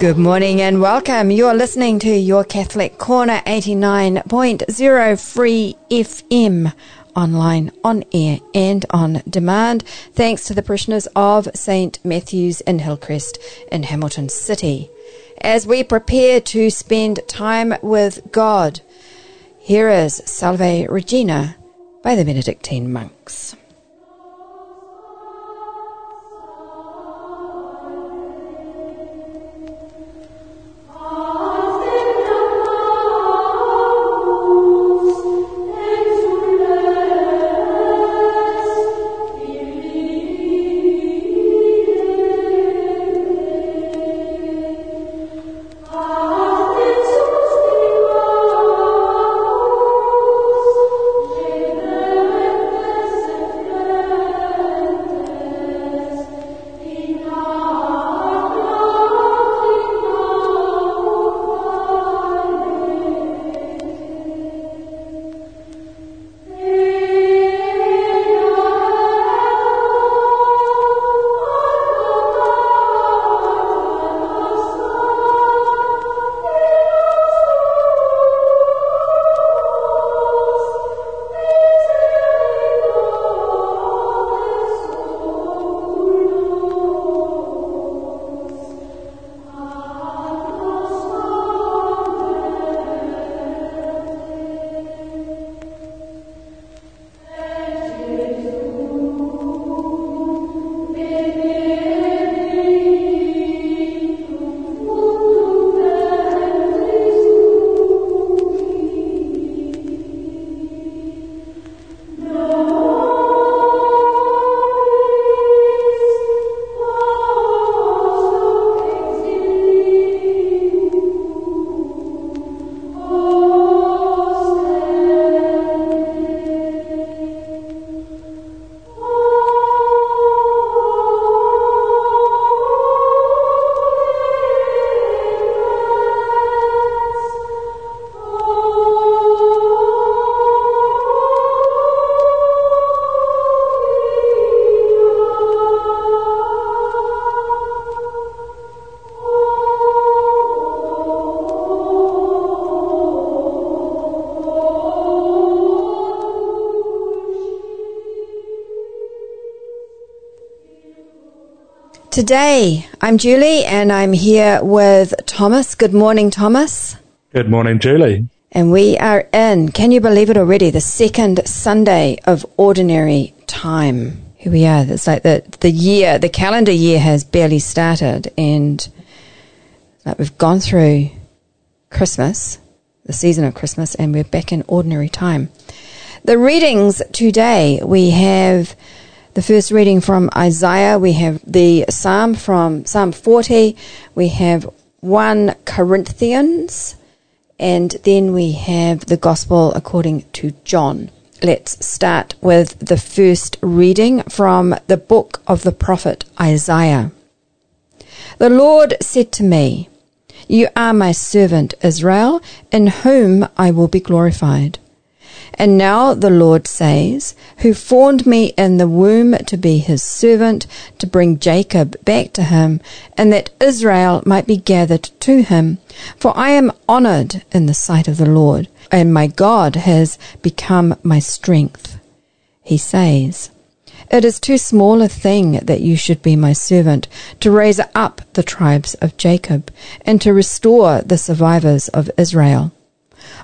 Good morning and welcome. You're listening to your Catholic Corner 89.0 Free FM online, on air, and on demand, thanks to the parishioners of St. Matthew's in Hillcrest in Hamilton City. As we prepare to spend time with God, here is Salve Regina by the Benedictine monks. Today, I'm Julie and I'm here with Thomas. Good morning, Thomas. Good morning, Julie. And we are in, can you believe it already, the second Sunday of Ordinary Time. Here we are. It's like the, the year, the calendar year has barely started and like we've gone through Christmas, the season of Christmas, and we're back in Ordinary Time. The readings today, we have the first reading from Isaiah, we have the Psalm from Psalm 40, we have 1 Corinthians, and then we have the Gospel according to John. Let's start with the first reading from the book of the prophet Isaiah. The Lord said to me, You are my servant Israel, in whom I will be glorified. And now the Lord says, who formed me in the womb to be his servant, to bring Jacob back to him, and that Israel might be gathered to him. For I am honored in the sight of the Lord, and my God has become my strength. He says, it is too small a thing that you should be my servant, to raise up the tribes of Jacob, and to restore the survivors of Israel.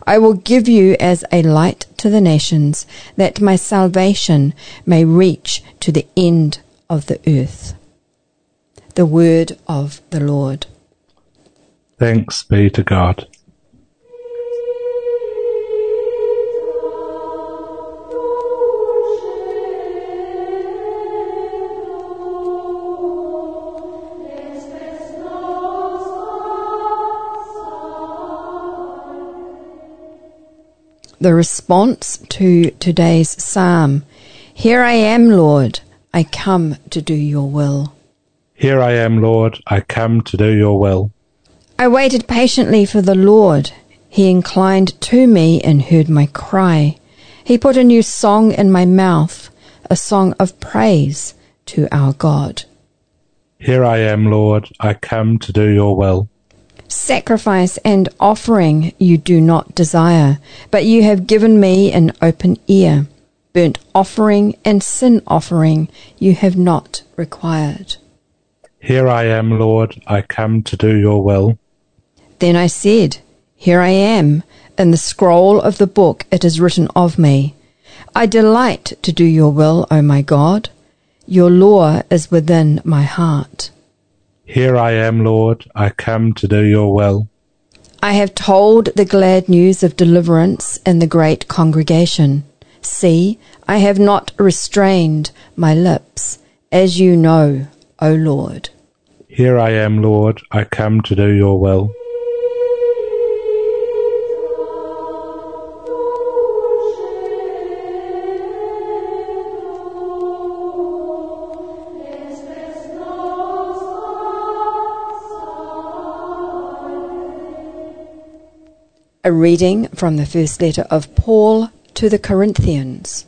I will give you as a light to the nations, that my salvation may reach to the end of the earth. The word of the Lord. Thanks be to God. The response to today's psalm. Here I am, Lord. I come to do your will. Here I am, Lord. I come to do your will. I waited patiently for the Lord. He inclined to me and heard my cry. He put a new song in my mouth, a song of praise to our God. Here I am, Lord. I come to do your will. Sacrifice and offering you do not desire, but you have given me an open ear. Burnt offering and sin offering you have not required. Here I am, Lord. I come to do your will. Then I said, Here I am. In the scroll of the book it is written of me. I delight to do your will, O my God. Your law is within my heart. Here I am, Lord. I come to do your will. I have told the glad news of deliverance in the great congregation. See, I have not restrained my lips, as you know, O Lord. Here I am, Lord. I come to do your will. A reading from the first letter of Paul to the Corinthians.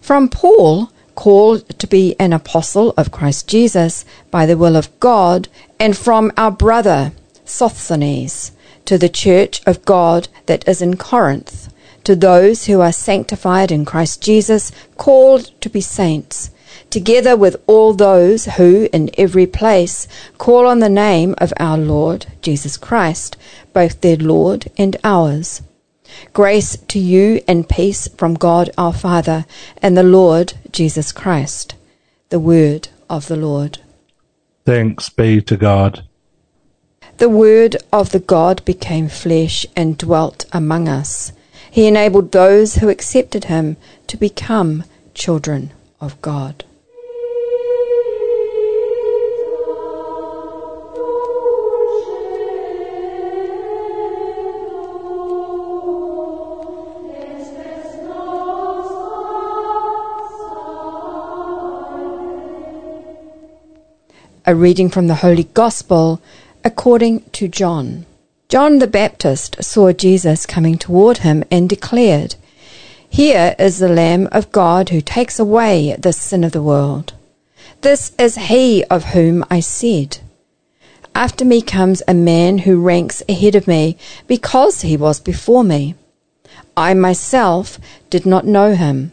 From Paul, called to be an apostle of Christ Jesus by the will of God, and from our brother Sosthenes, to the church of God that is in Corinth, to those who are sanctified in Christ Jesus, called to be saints, together with all those who in every place call on the name of our Lord Jesus Christ, both their Lord and ours. Grace to you and peace from God our Father and the Lord Jesus Christ. The word of the Lord. Thanks be to God. The word of the God became flesh and dwelt among us. He enabled those who accepted him to become children of God. A reading from the Holy Gospel according to John. John the Baptist saw Jesus coming toward him and declared, Here is the Lamb of God who takes away the sin of the world. This is he of whom I said, After me comes a man who ranks ahead of me because he was before me. I myself did not know him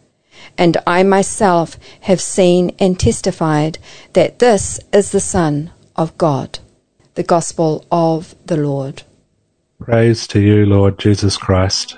and I myself have seen and testified that this is the Son of God. The Gospel of the Lord. Praise to you, Lord Jesus Christ.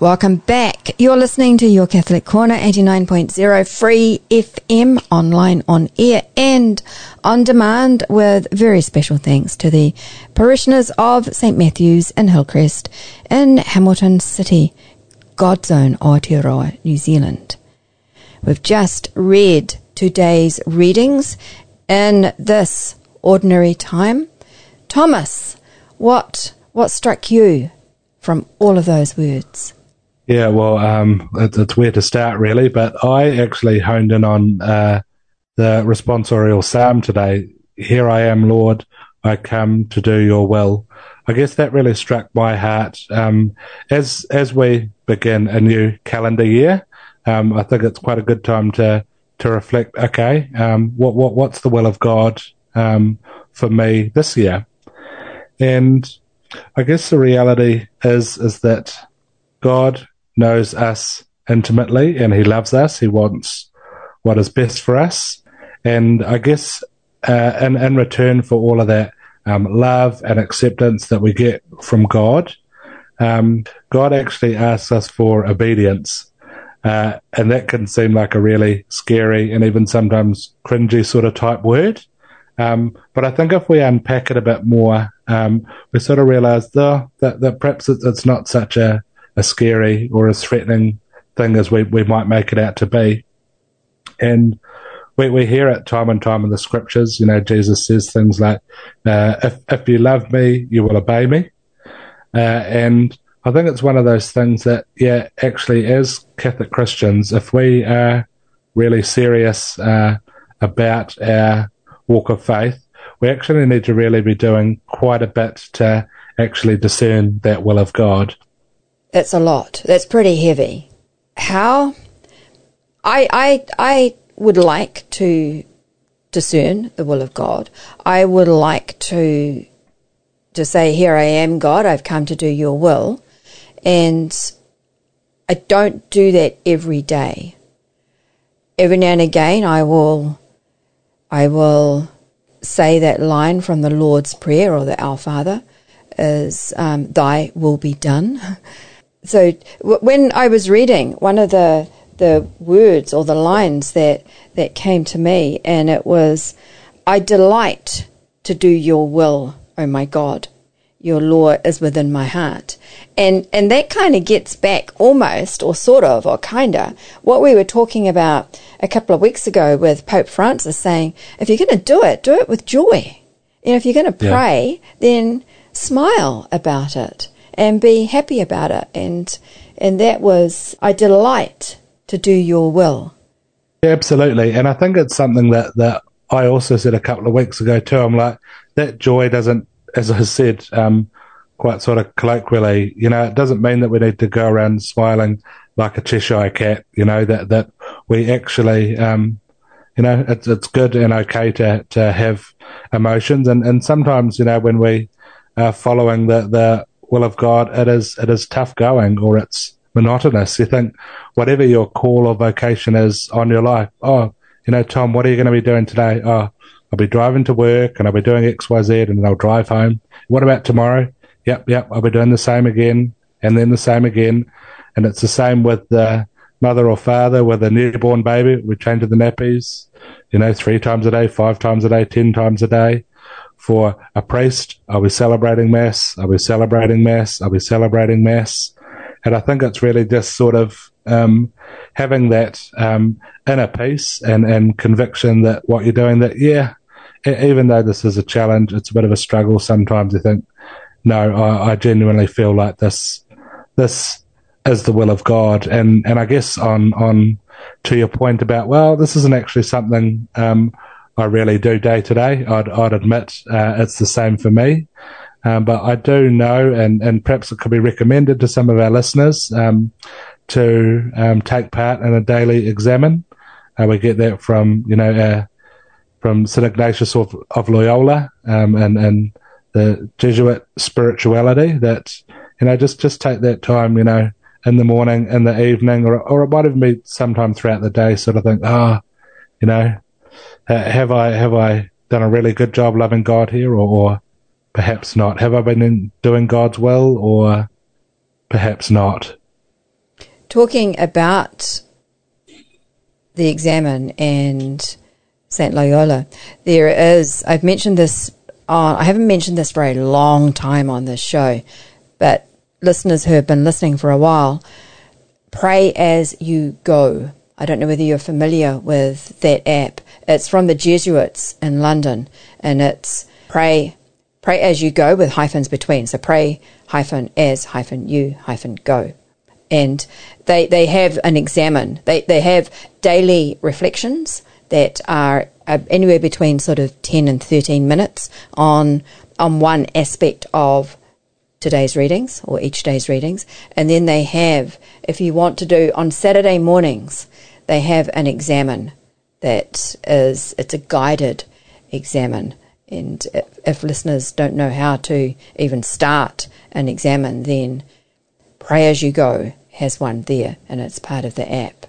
Welcome back. You're listening to Your Catholic Corner, 89.0 free FM, online, on air, and on demand with very special thanks to the parishioners of St. Matthew's in Hillcrest in Hamilton City, God's own Aotearoa, New Zealand. We've just read today's readings in this ordinary time. Thomas, what, what struck you from all of those words? Yeah, well, um, it, it's where to start really, but I actually honed in on uh, the responsorial psalm today. Here I am, Lord, I come to do your will. I guess that really struck my heart um, as as we begin a new calendar year. Um, I think it's quite a good time to to reflect. Okay, um, what what what's the will of God um, for me this year? And I guess the reality is is that God knows us intimately and he loves us. He wants what is best for us. And I guess uh, in, in return for all of that um, love and acceptance that we get from God, um, God actually asks us for obedience. Uh, and that can seem like a really scary and even sometimes cringy sort of type word. Um, but I think if we unpack it a bit more, um, we sort of realize though, that, that perhaps it's not such a as scary or as threatening thing as we, we might make it out to be. And we, we hear it time and time in the scriptures. You know, Jesus says things like, uh, if, if you love me, you will obey me. Uh, and I think it's one of those things that, yeah, actually, as Catholic Christians, if we are really serious uh, about our walk of faith, we actually need to really be doing quite a bit to actually discern that will of God. That's a lot. That's pretty heavy. How? I, I, I would like to discern the will of God. I would like to, to say, here I am, God, I've come to do your will. And I don't do that every day. Every now and again, I will, I will say that line from the Lord's Prayer or the Our Father is, um, Thy will be done. so w- when I was reading one of the the words or the lines that that came to me, and it was, "I delight to do Your will, O my God. Your law is within my heart," and and that kind of gets back almost, or sort of, or kinda what we were talking about a couple of weeks ago with Pope Francis saying, "If you're going to do it, do it with joy. You know, if you're going to pray, yeah. then smile about it." And be happy about it. And and that was I delight to do your will. absolutely, and I think it's something that that I also said a couple of weeks ago too. I'm like that joy doesn't, as I said, um, quite sort of colloquially, you know, it doesn't mean that we need to go around smiling like a Cheshire cat. You know that that we actually. Um, you know, it's it's good and okay to to have emotions, and and sometimes you know when we are following the the will of God, it is it is tough going or it's monotonous. You think whatever your call or vocation is on your life, oh, you know, Tom, what are you going to be doing today? Oh, I'll be driving to work and I'll be doing X, Y, Z and then I'll drive home. What about tomorrow? Yep, yep, I'll be doing the same again and then the same again. And it's the same with the mother or father with a newborn baby. We're changing the nappies, you know, three times a day, five times a day, ten times a day for a priest. Are we celebrating Mass? Are we celebrating Mass? Are we celebrating Mass? And I think it's really just sort of um, having that um, inner peace and, and conviction that what you're doing, that, yeah, even though this is a challenge, it's a bit of a struggle sometimes. You think, no, I, I genuinely feel like this, this is the will of God. And, and I guess on, on, to your point about, well, this isn't actually something, um, I really do day to day. I'd, I'd admit uh, it's the same for me. Um, but I do know, and, and perhaps it could be recommended to some of our listeners um, to um, take part in a daily Examen. Uh, we get that from, you know, uh, from St. Ignatius of, of Loyola um, and, and the Jesuit spirituality that, you know, just, just take that time, you know, in the morning, in the evening, or, or it might even be sometime throughout the day, sort of think, oh, you know, have I have I done a really good job loving God here, or, or perhaps not? Have I been doing God's will, or perhaps not? talking about the Examen and St. Loyola, there is, I've mentioned this, uh, I haven't mentioned this for a long time on this show, but listeners who have been listening for a while, pray as you go. I don't know whether you're familiar with that app. It's from the Jesuits in London and it's pray pray as you go with hyphens between. So pray hyphen as hyphen you hyphen go. And they they have an Examen. They they have daily reflections that are uh, anywhere between sort of 10 and 13 minutes on on one aspect of today's readings or each day's readings. And then they have, if you want to do on Saturday mornings, they have an Examen that is, it's a guided Examen. And if, listeners don't know how to even start an Examen, then Pray As You Go has one there and it's part of the app.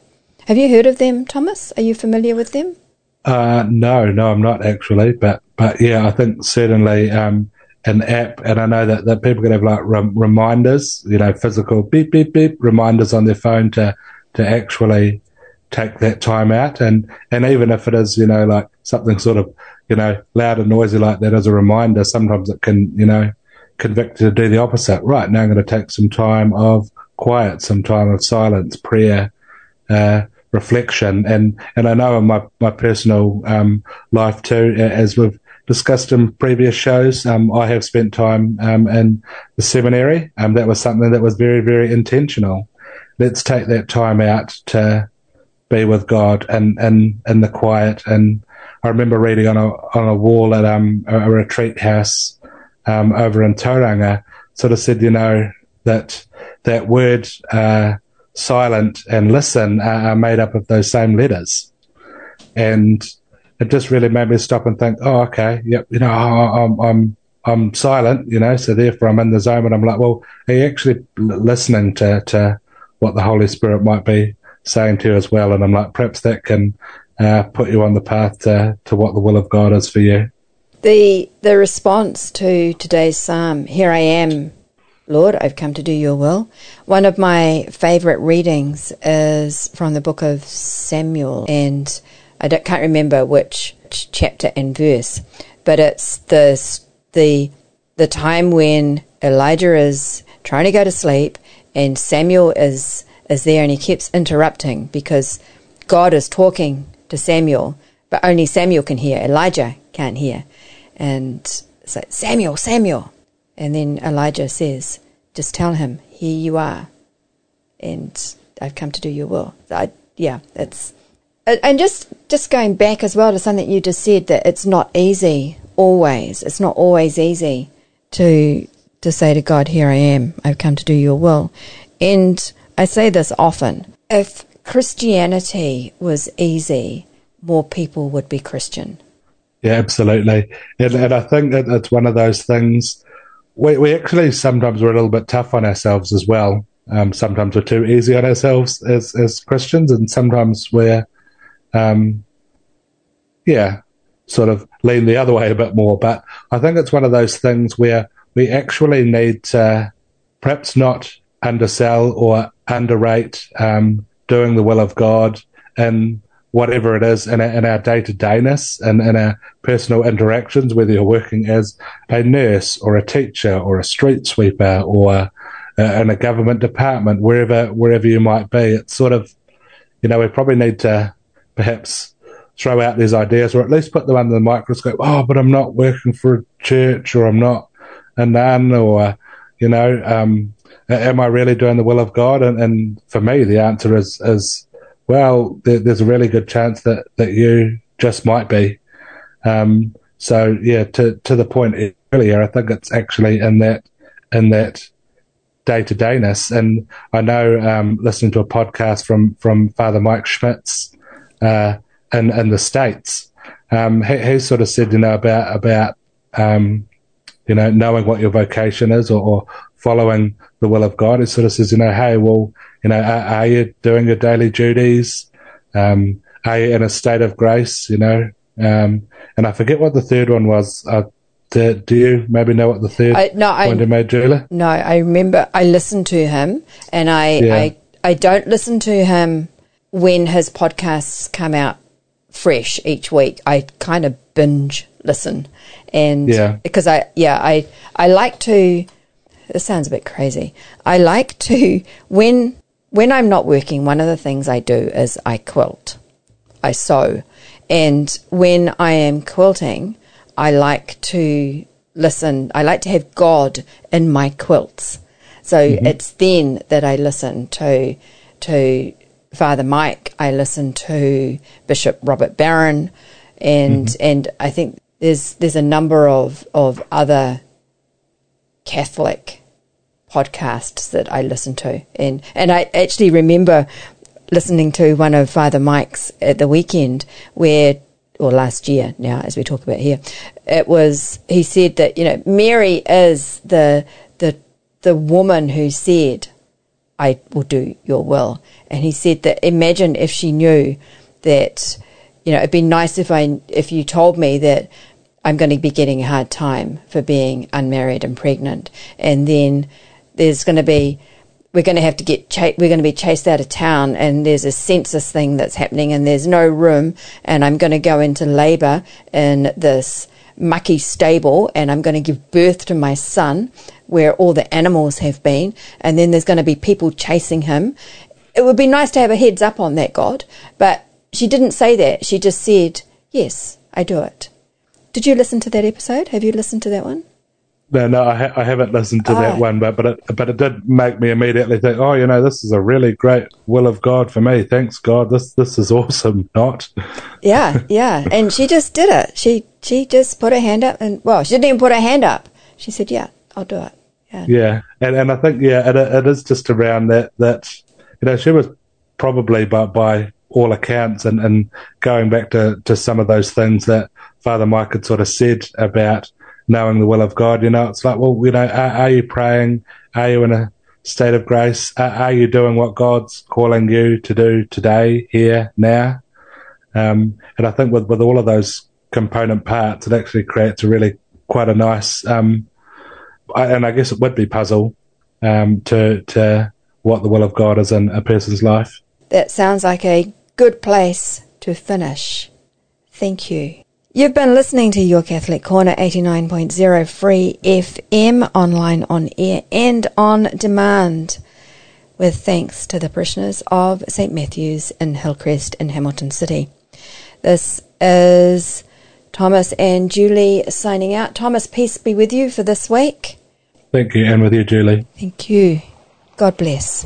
Have you heard of them, Thomas? Are you familiar with them? Uh, no, no, I'm not actually, but but yeah, I think certainly um, an app, and I know that, that people can have like rem- reminders, you know, physical beep beep beep reminders on their phone to to actually take that time out, and and even if it is, you know, like something sort of, you know, loud and noisy like that as a reminder, sometimes it can, you know, convict you to do the opposite. Right now, I'm going to take some time of quiet, some time of silence, prayer. Uh, reflection. And, and I know in my, my personal um, life too, as we've discussed in previous shows, um, I have spent time um, in the seminary. Um, that was something that was very, very intentional. Let's take that time out to be with God and in, in the quiet. And I remember reading on a on a wall at um, a retreat house um, over in Tauranga, sort of said, you know, that that word uh, silent and listen are made up of those same letters. And it just really made me stop and think, oh, okay, yep, you know, I'm, I'm, I'm silent, you know, so therefore I'm in the zone and I'm like, well, are you actually listening to, to what the Holy Spirit might be saying to you as well? And I'm like, perhaps that can uh, put you on the path to, to what the will of God is for you. The, the response to today's psalm, here I am, Lord, I've come to do your will. One of my favorite readings is from the book of Samuel, and I don't can't remember which chapter and verse, but it's the, the, the time when Elijah is trying to go to sleep and Samuel is, is there and he keeps interrupting because God is talking to Samuel, but only Samuel can hear. Elijah can't hear. And so, Samuel, Samuel. And then Elijah says, Just tell him, here you are. And I've come to do your will. I, yeah, it's. And just, just going back as well to something you just said that it's not easy always. It's not always easy to to say to God, "Here I am. I've come to do Your will." And I say this often: if Christianity was easy, more people would be Christian. Yeah, absolutely. And, and I think that it's one of those things. We, we actually sometimes we're a little bit tough on ourselves as well. Um, sometimes we're too easy on ourselves as, as Christians, and sometimes we're, um, yeah, sort of lean the other way a bit more. But I think it's one of those things where we actually need to perhaps not undersell or underrate um, doing the will of God and whatever it is in, in our day to dayness and in our personal interactions, whether you're working as a nurse or a teacher or a street sweeper or uh, in a government department, wherever wherever you might be. It's sort of, you know, we probably need to perhaps throw out these ideas or at least put them under the microscope. Oh, but I'm not working for a church or I'm not a nun or, you know, um, am I really doing the will of God? And, and for me, the answer is, is well, there, there's a really good chance that, that you just might be. Um, so yeah, to, to the point earlier, I think it's actually in that, in that day to dayness. And I know, um, listening to a podcast from, from Father Mike Schmitz, uh, in, in the States, um, he, he sort of said, you know, about, about, um, you know, knowing what your vocation is or, or following the will of God. It sort of says, you know, hey, well, you know, are, are you doing your daily duties? Um, are you in a state of grace? You know, um, and I forget what the third one was. Uh, do, do, you maybe know what the third I, no, point I, made? No, I remember I listened to him and I, yeah. I, I don't listen to him when his podcasts come out fresh each week. I kind of binge listen, and Yeah. because I yeah I I like to. This sounds a bit crazy. I like to when when I'm not working. One of the things I do is I quilt. I sew. And when I am quilting, I like to listen. I like to have God in my quilts. So mm-hmm. it's then that I listen to to Father Mike. I listen to Bishop Robert Barron, and mm-hmm. and I think there's there's a number of of other Catholic podcasts that I listen to, and and I actually remember listening to one of Father Mike's at the weekend where, or last year now, as we talk about here, it was he said that you know Mary is the the the woman who said, "I will do your will," and he said that imagine if she knew that you know it'd be nice if I if you told me that I'm going to be getting a hard time for being unmarried and pregnant, and then there's going to be we're going to have to get cha- we're going to be chased out of town, and there's a census thing that's happening, and there's no room, and I'm going to go into labour in this mucky stable, and I'm going to give birth to my son where all the animals have been, and then there's going to be people chasing him. It would be nice to have a heads up on that, God, but she didn't say that. She just said, "Yes, I do it." Did you listen to that episode? Have you listened to that one? No, no, I, ha- I haven't listened to Oh. that one, but but it, but it did make me immediately think. Oh, you know, this is a really great will of God for me. Thanks, God. This this is awesome. Not. Yeah, yeah. And she just did it. She she just put her hand up and well, she didn't even put her hand up. She said, "Yeah, I'll do it." Yeah. Yeah, and and I think yeah, it, it is just around that that you know she was probably by by all accounts and and going back to to some of those things that Father Mike had sort of said about knowing the will of God. You know, it's like well, you know, are, are you praying? Are you in a state of grace? Are, are you doing what God's calling you to do today, here, now? Um, and I think with with all of those component parts, it actually creates a really quite a nice um, I, and I guess it would be puzzle um, to to what the will of God is in a person's life. That sounds like a good place to finish. Thank you. You've been listening to Your Catholic Corner 89.0 free FM online on air and on demand. With thanks to the parishioners of St. Matthew's in Hillcrest in Hamilton City. This is Thomas and Julie signing out. Thomas, peace be with you for this week. Thank you, and with you, Julie. Thank you. God bless.